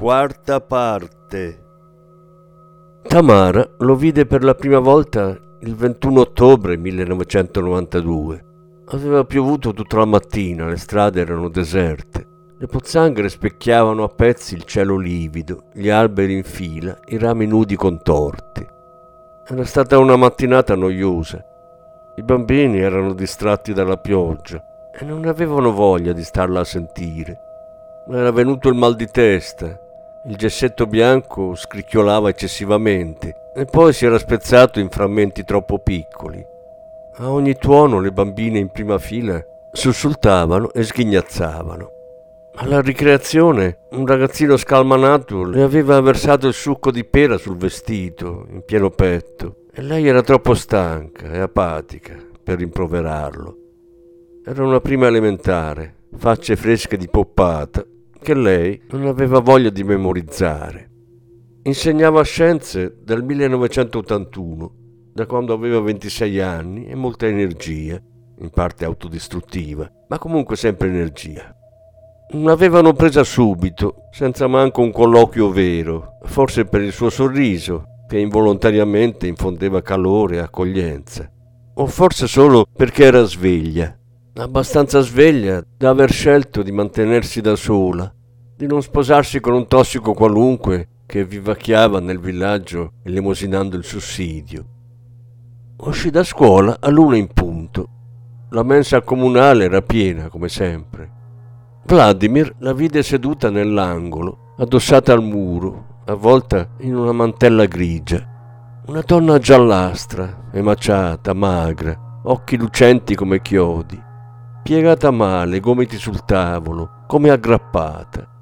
Quarta parte. Tamara lo vide per la prima volta il 21 ottobre 1992. Aveva piovuto tutta la mattina, le strade erano deserte. Le pozzanghere specchiavano a pezzi il cielo livido, gli alberi in fila, i rami nudi contorti. Era stata una mattinata noiosa. I bambini erano distratti dalla pioggia e non avevano voglia di starla a sentire. Era venuto il mal di testa, il gessetto bianco scricchiolava eccessivamente e poi si era spezzato in frammenti troppo piccoli. A ogni tuono le bambine in prima fila sussultavano e sghignazzavano. Alla ricreazione un ragazzino scalmanato le aveva versato il succo di pera sul vestito, in pieno petto, e lei era troppo stanca e apatica per rimproverarlo. Era una prima elementare, facce fresche di poppata, che lei non aveva voglia di memorizzare. Insegnava scienze dal 1981, da quando aveva 26 anni e molta energia, in parte autodistruttiva, ma comunque sempre energia. L'avevano presa subito, senza manco un colloquio vero, forse per il suo sorriso, che involontariamente infondeva calore e accoglienza, o forse solo perché era sveglia abbastanza sveglia da aver scelto di mantenersi da sola, di non sposarsi con un tossico qualunque che vivacchiava nel villaggio elemosinando il sussidio. Uscì da scuola a luna in punto. La mensa comunale era piena, come sempre. Vladimir la vide seduta nell'angolo, addossata al muro, avvolta in una mantella grigia. Una donna giallastra, emaciata, magra, occhi lucenti come chiodi piegata male, gomiti sul tavolo, come aggrappata.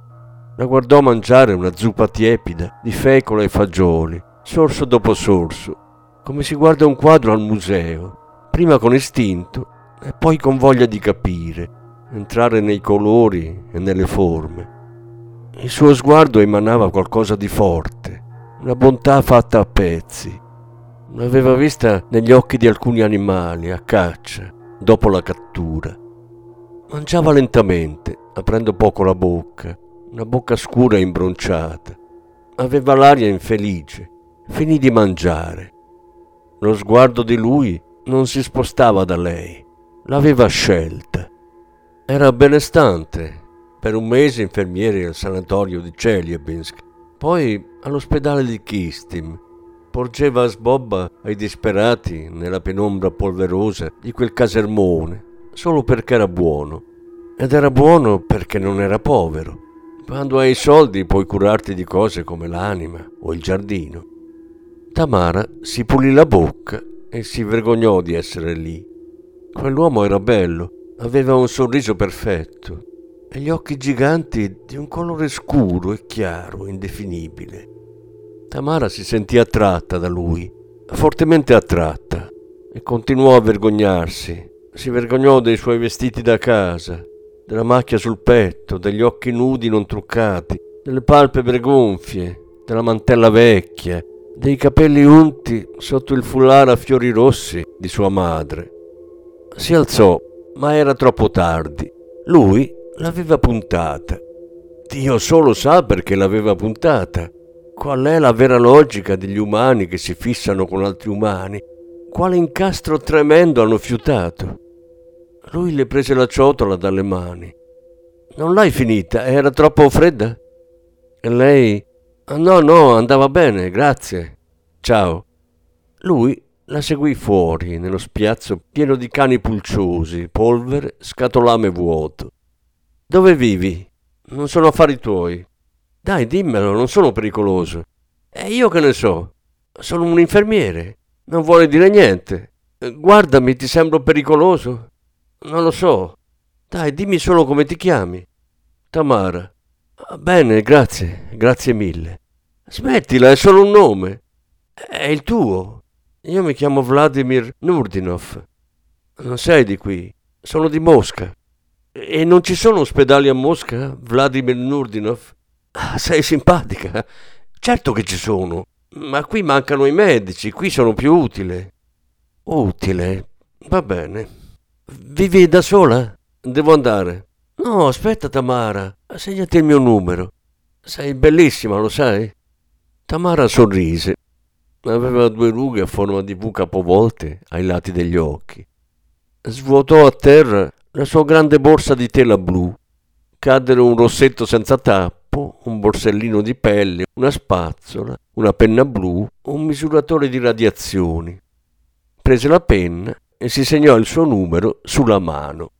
La guardò mangiare una zuppa tiepida di fecola e fagioli, sorso dopo sorso, come si guarda un quadro al museo, prima con istinto e poi con voglia di capire, entrare nei colori e nelle forme. Il suo sguardo emanava qualcosa di forte, una bontà fatta a pezzi. L'aveva vista negli occhi di alcuni animali a caccia, dopo la cattura. Mangiava lentamente, aprendo poco la bocca, una bocca scura e imbronciata. Aveva l'aria infelice. Finì di mangiare. Lo sguardo di lui non si spostava da lei. L'aveva scelta. Era benestante. Per un mese infermiere al sanatorio di Chelyabinsk, poi all'ospedale di Kistim. Porgeva a sbobba ai disperati nella penombra polverosa di quel casermone solo perché era buono. Ed era buono perché non era povero. Quando hai i soldi puoi curarti di cose come l'anima o il giardino. Tamara si pulì la bocca e si vergognò di essere lì. Quell'uomo era bello, aveva un sorriso perfetto e gli occhi giganti di un colore scuro e chiaro, indefinibile. Tamara si sentì attratta da lui, fortemente attratta, e continuò a vergognarsi si vergognò dei suoi vestiti da casa, della macchia sul petto, degli occhi nudi non truccati, delle palpebre gonfie, della mantella vecchia, dei capelli unti sotto il foulard a fiori rossi di sua madre. Si alzò, ma era troppo tardi. Lui l'aveva puntata. Dio solo sa perché l'aveva puntata. Qual è la vera logica degli umani che si fissano con altri umani? Quale incastro tremendo hanno fiutato? Lui le prese la ciotola dalle mani. Non l'hai finita? Era troppo fredda? E lei? Ah, no, no, andava bene, grazie. Ciao. Lui la seguì fuori, nello spiazzo pieno di cani pulciosi, polvere, scatolame vuoto. Dove vivi? Non sono affari tuoi. Dai, dimmelo, non sono pericoloso. E io che ne so? Sono un infermiere. Non vuole dire niente. Guardami, ti sembro pericoloso? Non lo so. Dai, dimmi solo come ti chiami. Tamara. Ah, bene, grazie, grazie mille. Smettila, è solo un nome. È il tuo. Io mi chiamo Vladimir Nurdinov. Non sei di qui, sono di Mosca. E non ci sono ospedali a Mosca, Vladimir Nurdinov? Ah, sei simpatica. Certo che ci sono, ma qui mancano i medici, qui sono più utile. Utile? Va bene. Vivi da sola? Devo andare. No, aspetta Tamara, segnati il mio numero. Sei bellissima, lo sai? Tamara sorrise. Aveva due rughe a forma di V capovolte ai lati degli occhi. Svuotò a terra la sua grande borsa di tela blu. Caddero un rossetto senza tappo, un borsellino di pelle, una spazzola, una penna blu, un misuratore di radiazioni. Prese la penna e si segnò il suo numero sulla mano.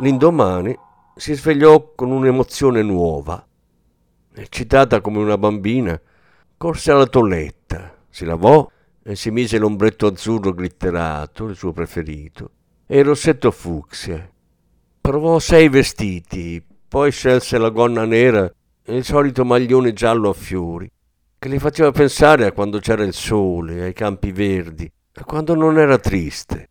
L'indomani si svegliò con un'emozione nuova. Eccitata come una bambina, corse alla tolletta, si lavò e si mise l'ombretto azzurro glitterato, il suo preferito, e il rossetto fucsia. Provò sei vestiti, poi scelse la gonna nera e il solito maglione giallo a fiori, che le faceva pensare a quando c'era il sole, ai campi verdi, a quando non era triste.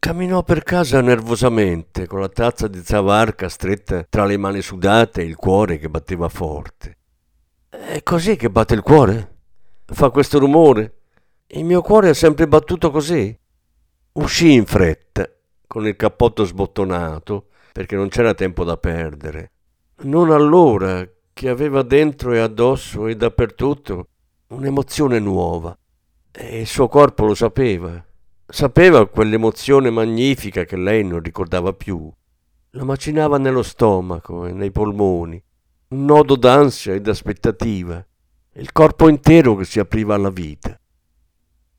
Camminò per casa nervosamente, con la tazza di zavarca stretta tra le mani sudate e il cuore che batteva forte. È così che batte il cuore? Fa questo rumore? Il mio cuore ha sempre battuto così? Uscì in fretta, con il cappotto sbottonato, perché non c'era tempo da perdere. Non allora, che aveva dentro e addosso e dappertutto un'emozione nuova. E il suo corpo lo sapeva. Sapeva quell'emozione magnifica che lei non ricordava più. La macinava nello stomaco e nei polmoni, un nodo d'ansia ed aspettativa, il corpo intero che si apriva alla vita.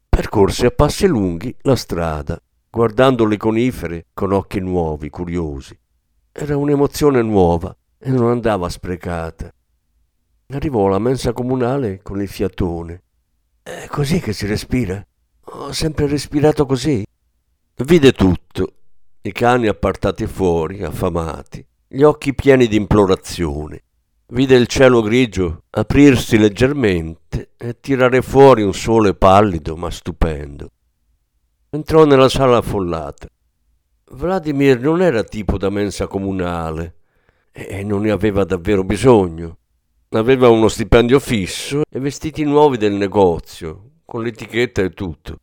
Percorse a passi lunghi la strada, guardando le conifere con occhi nuovi, curiosi. Era un'emozione nuova e non andava sprecata. Arrivò alla mensa comunale con il fiatone. È così che si respira? Ho sempre respirato così. Vide tutto, i cani appartati fuori, affamati, gli occhi pieni di implorazione, vide il cielo grigio aprirsi leggermente e tirare fuori un sole pallido ma stupendo. Entrò nella sala affollata. Vladimir non era tipo da mensa comunale e non ne aveva davvero bisogno. Aveva uno stipendio fisso e vestiti nuovi del negozio, con l'etichetta e tutto.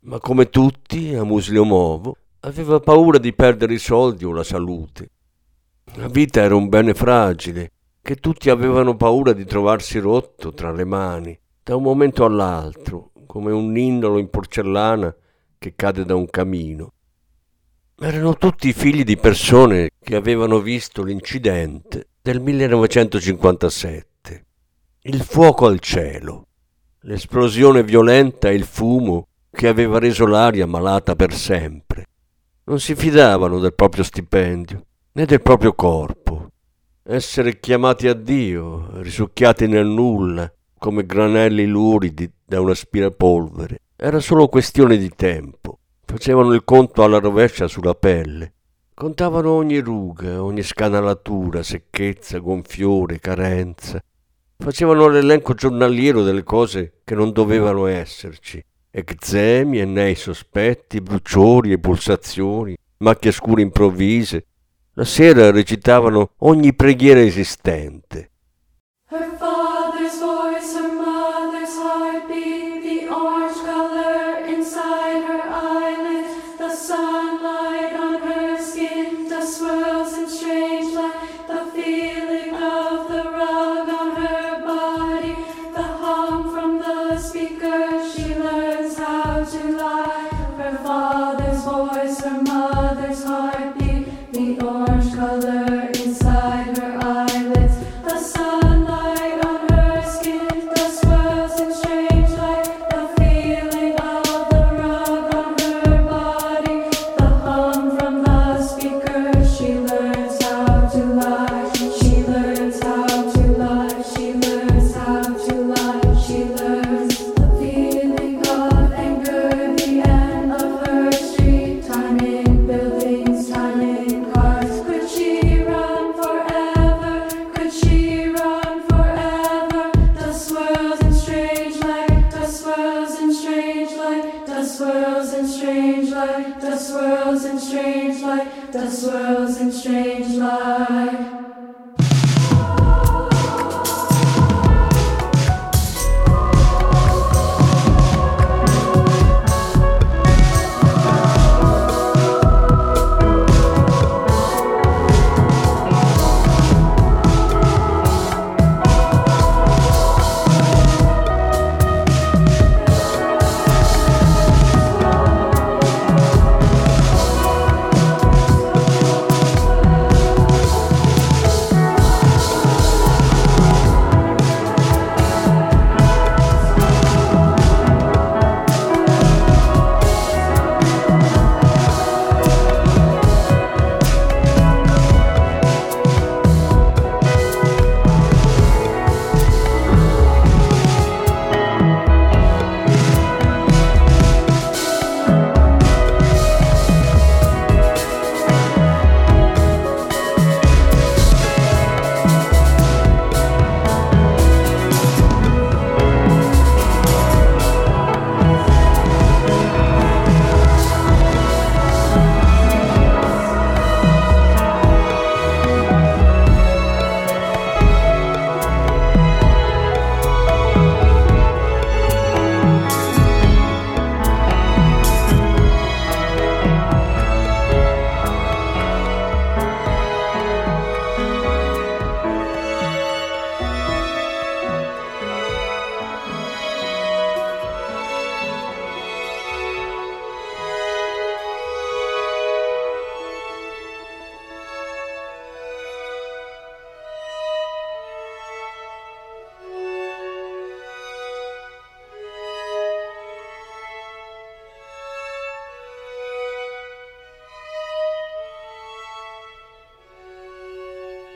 Ma come tutti, a Musliomovo, aveva paura di perdere i soldi o la salute. La vita era un bene fragile che tutti avevano paura di trovarsi rotto tra le mani, da un momento all'altro, come un nindolo in porcellana che cade da un camino. Erano tutti figli di persone che avevano visto l'incidente del 1957, il fuoco al cielo, l'esplosione violenta e il fumo che aveva reso l'aria malata per sempre. Non si fidavano del proprio stipendio né del proprio corpo essere chiamati a Dio, risucchiati nel nulla, come granelli luridi da un aspirapolvere. Era solo questione di tempo. Facevano il conto alla rovescia sulla pelle. Contavano ogni ruga, ogni scanalatura, secchezza, gonfiore, carenza. Facevano l'elenco giornaliero delle cose che non dovevano esserci. Eczemi, ennei sospetti, bruciori e pulsazioni, macchie scure improvvise, la sera recitavano ogni preghiera esistente. Swirls in strange light.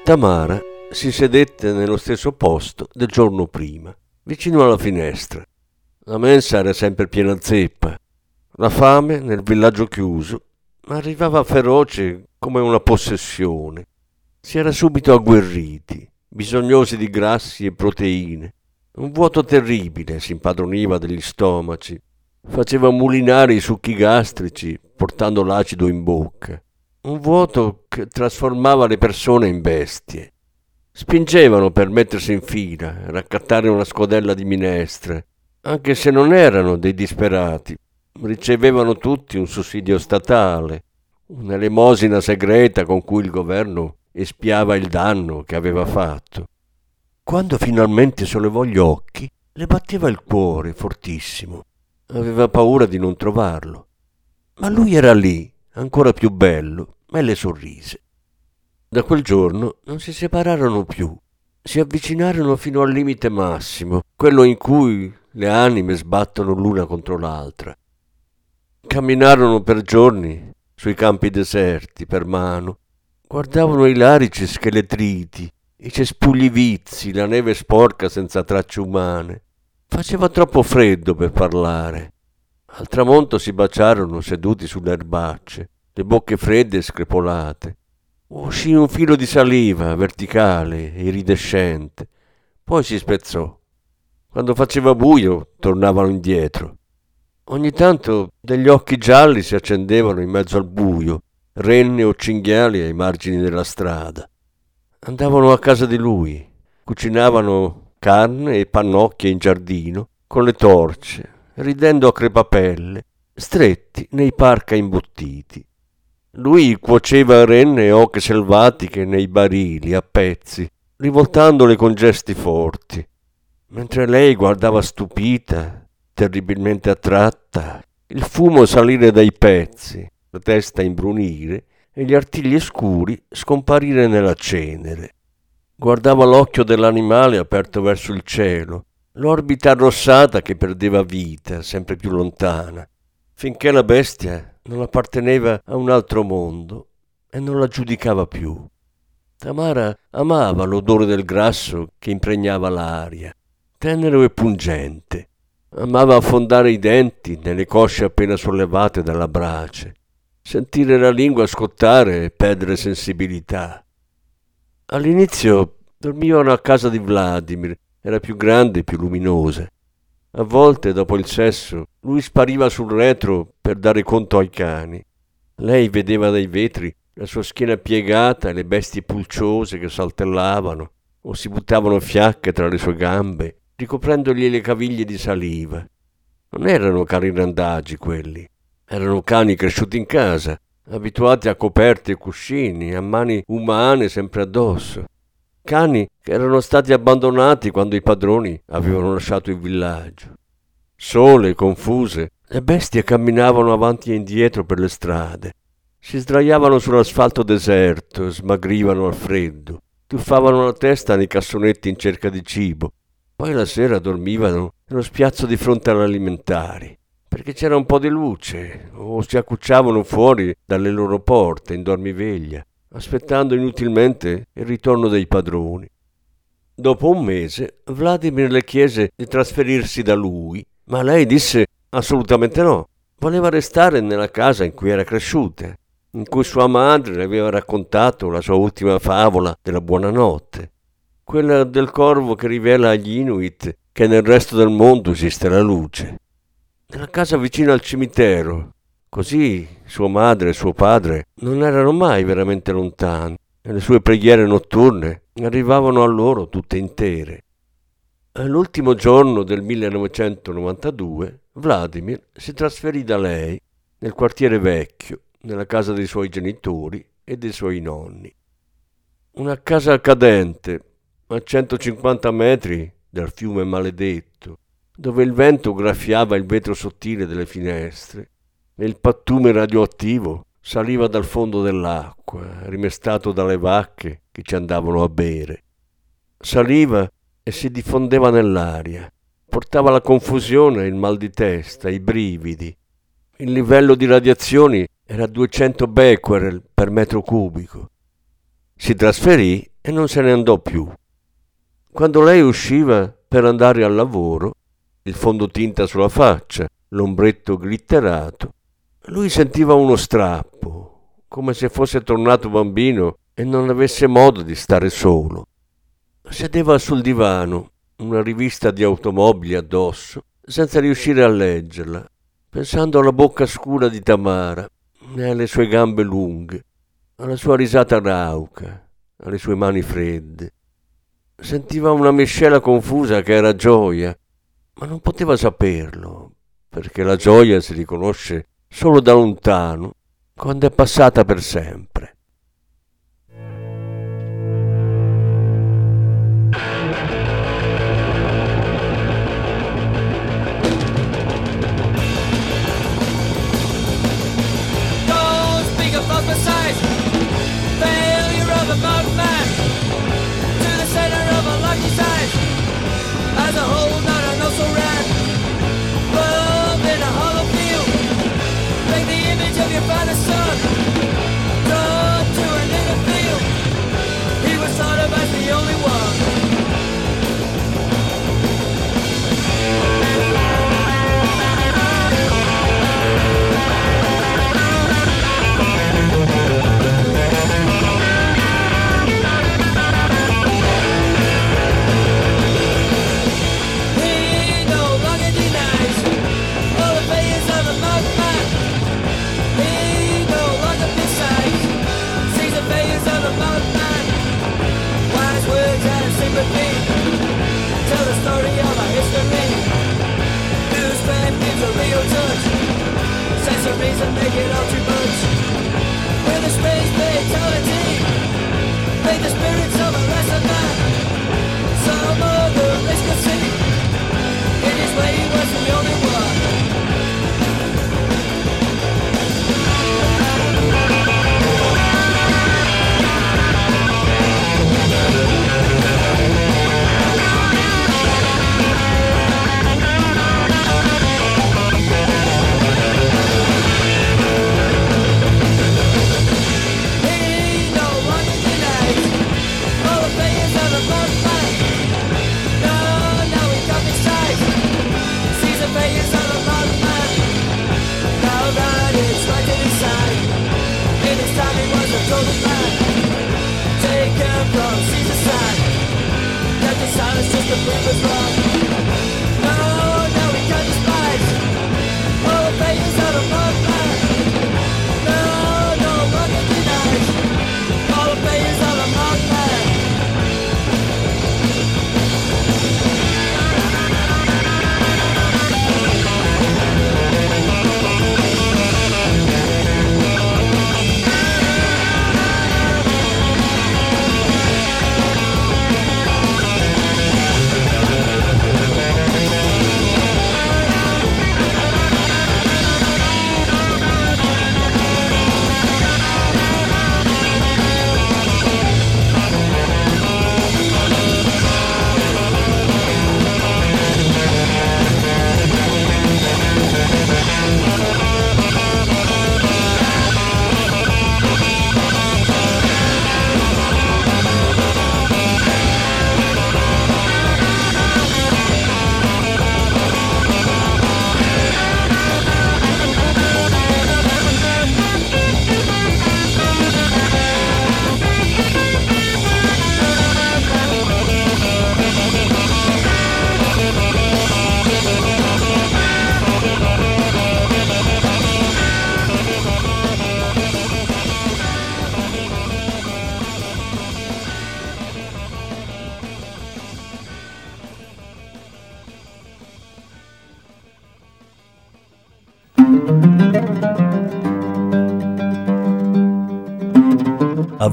Tamara si sedette nello stesso posto del giorno prima, vicino alla finestra. La mensa era sempre piena zeppa. La fame nel villaggio chiuso arrivava feroce come una possessione. Si era subito agguerriti, bisognosi di grassi e proteine. Un vuoto terribile si impadroniva degli stomaci, faceva mulinare i succhi gastrici portando l'acido in bocca. Un vuoto che trasformava le persone in bestie. Spingevano per mettersi in fila, raccattare una scodella di minestre, anche se non erano dei disperati. Ricevevano tutti un sussidio statale, un'elemosina segreta con cui il governo espiava il danno che aveva fatto. Quando finalmente sollevò gli occhi, le batteva il cuore fortissimo. Aveva paura di non trovarlo. Ma lui era lì, ancora più bello, e le sorrise. Da quel giorno non si separarono più. Si avvicinarono fino al limite massimo, quello in cui le anime sbattono l'una contro l'altra. Camminarono per giorni sui campi deserti per mano, guardavano i larici scheletriti, i cespugli vizi, la neve sporca senza tracce umane. Faceva troppo freddo per parlare. Al tramonto si baciarono seduti sulle erbacce, le bocche fredde e screpolate. Uscì un filo di saliva verticale, iridescente. Poi si spezzò. Quando faceva buio tornavano indietro. Ogni tanto degli occhi gialli si accendevano in mezzo al buio, renne o cinghiali ai margini della strada. Andavano a casa di lui, cucinavano carne e pannocchie in giardino con le torce, ridendo a crepapelle, stretti nei parca imbottiti. Lui cuoceva renne e oche selvatiche nei barili a pezzi, rivoltandole con gesti forti, mentre lei guardava stupita, terribilmente attratta, il fumo salire dai pezzi, la testa imbrunire e gli artigli scuri scomparire nella cenere. Guardava l'occhio dell'animale aperto verso il cielo, l'orbita arrossata che perdeva vita, sempre più lontana, finché la bestia non apparteneva a un altro mondo e non la giudicava più. Tamara amava l'odore del grasso che impregnava l'aria, tenero e pungente. Amava affondare i denti nelle cosce appena sollevate dalla brace, sentire la lingua scottare e perdere sensibilità. All'inizio dormivano a casa di Vladimir, era più grande e più luminosa. A volte, dopo il sesso, lui spariva sul retro per dare conto ai cani. Lei vedeva dai vetri la sua schiena piegata e le bestie pulciose che saltellavano o si buttavano fiacche tra le sue gambe, ricoprendogli le caviglie di saliva. Non erano cani randagi quelli, erano cani cresciuti in casa, abituati a coperte e cuscini, a mani umane sempre addosso cani che erano stati abbandonati quando i padroni avevano lasciato il villaggio. Sole, confuse, le bestie camminavano avanti e indietro per le strade, si sdraiavano sull'asfalto deserto, smagrivano al freddo, tuffavano la testa nei cassonetti in cerca di cibo, poi la sera dormivano nello spiazzo di fronte all'alimentari, perché c'era un po' di luce, o si accucciavano fuori dalle loro porte in dormiveglia aspettando inutilmente il ritorno dei padroni. Dopo un mese Vladimir le chiese di trasferirsi da lui, ma lei disse assolutamente no. Voleva restare nella casa in cui era cresciuta, in cui sua madre le aveva raccontato la sua ultima favola della buonanotte, quella del corvo che rivela agli Inuit che nel resto del mondo esiste la luce. Nella casa vicino al cimitero, Così sua madre e suo padre non erano mai veramente lontani e le sue preghiere notturne arrivavano a loro tutte intere. L'ultimo giorno del 1992 Vladimir si trasferì da lei nel quartiere vecchio, nella casa dei suoi genitori e dei suoi nonni. Una casa cadente a 150 metri dal fiume maledetto, dove il vento graffiava il vetro sottile delle finestre il pattume radioattivo saliva dal fondo dell'acqua, rimestato dalle vacche che ci andavano a bere. Saliva e si diffondeva nell'aria, portava la confusione, il mal di testa, i brividi. Il livello di radiazioni era 200 becquerel per metro cubico. Si trasferì e non se ne andò più. Quando lei usciva per andare al lavoro, il fondotinta sulla faccia, l'ombretto glitterato, lui sentiva uno strappo, come se fosse tornato bambino e non avesse modo di stare solo. Sedeva sul divano, una rivista di automobili addosso, senza riuscire a leggerla, pensando alla bocca scura di Tamara, e alle sue gambe lunghe, alla sua risata rauca, alle sue mani fredde. Sentiva una miscela confusa che era gioia, ma non poteva saperlo, perché la gioia si riconosce solo da lontano, quando è passata per sempre.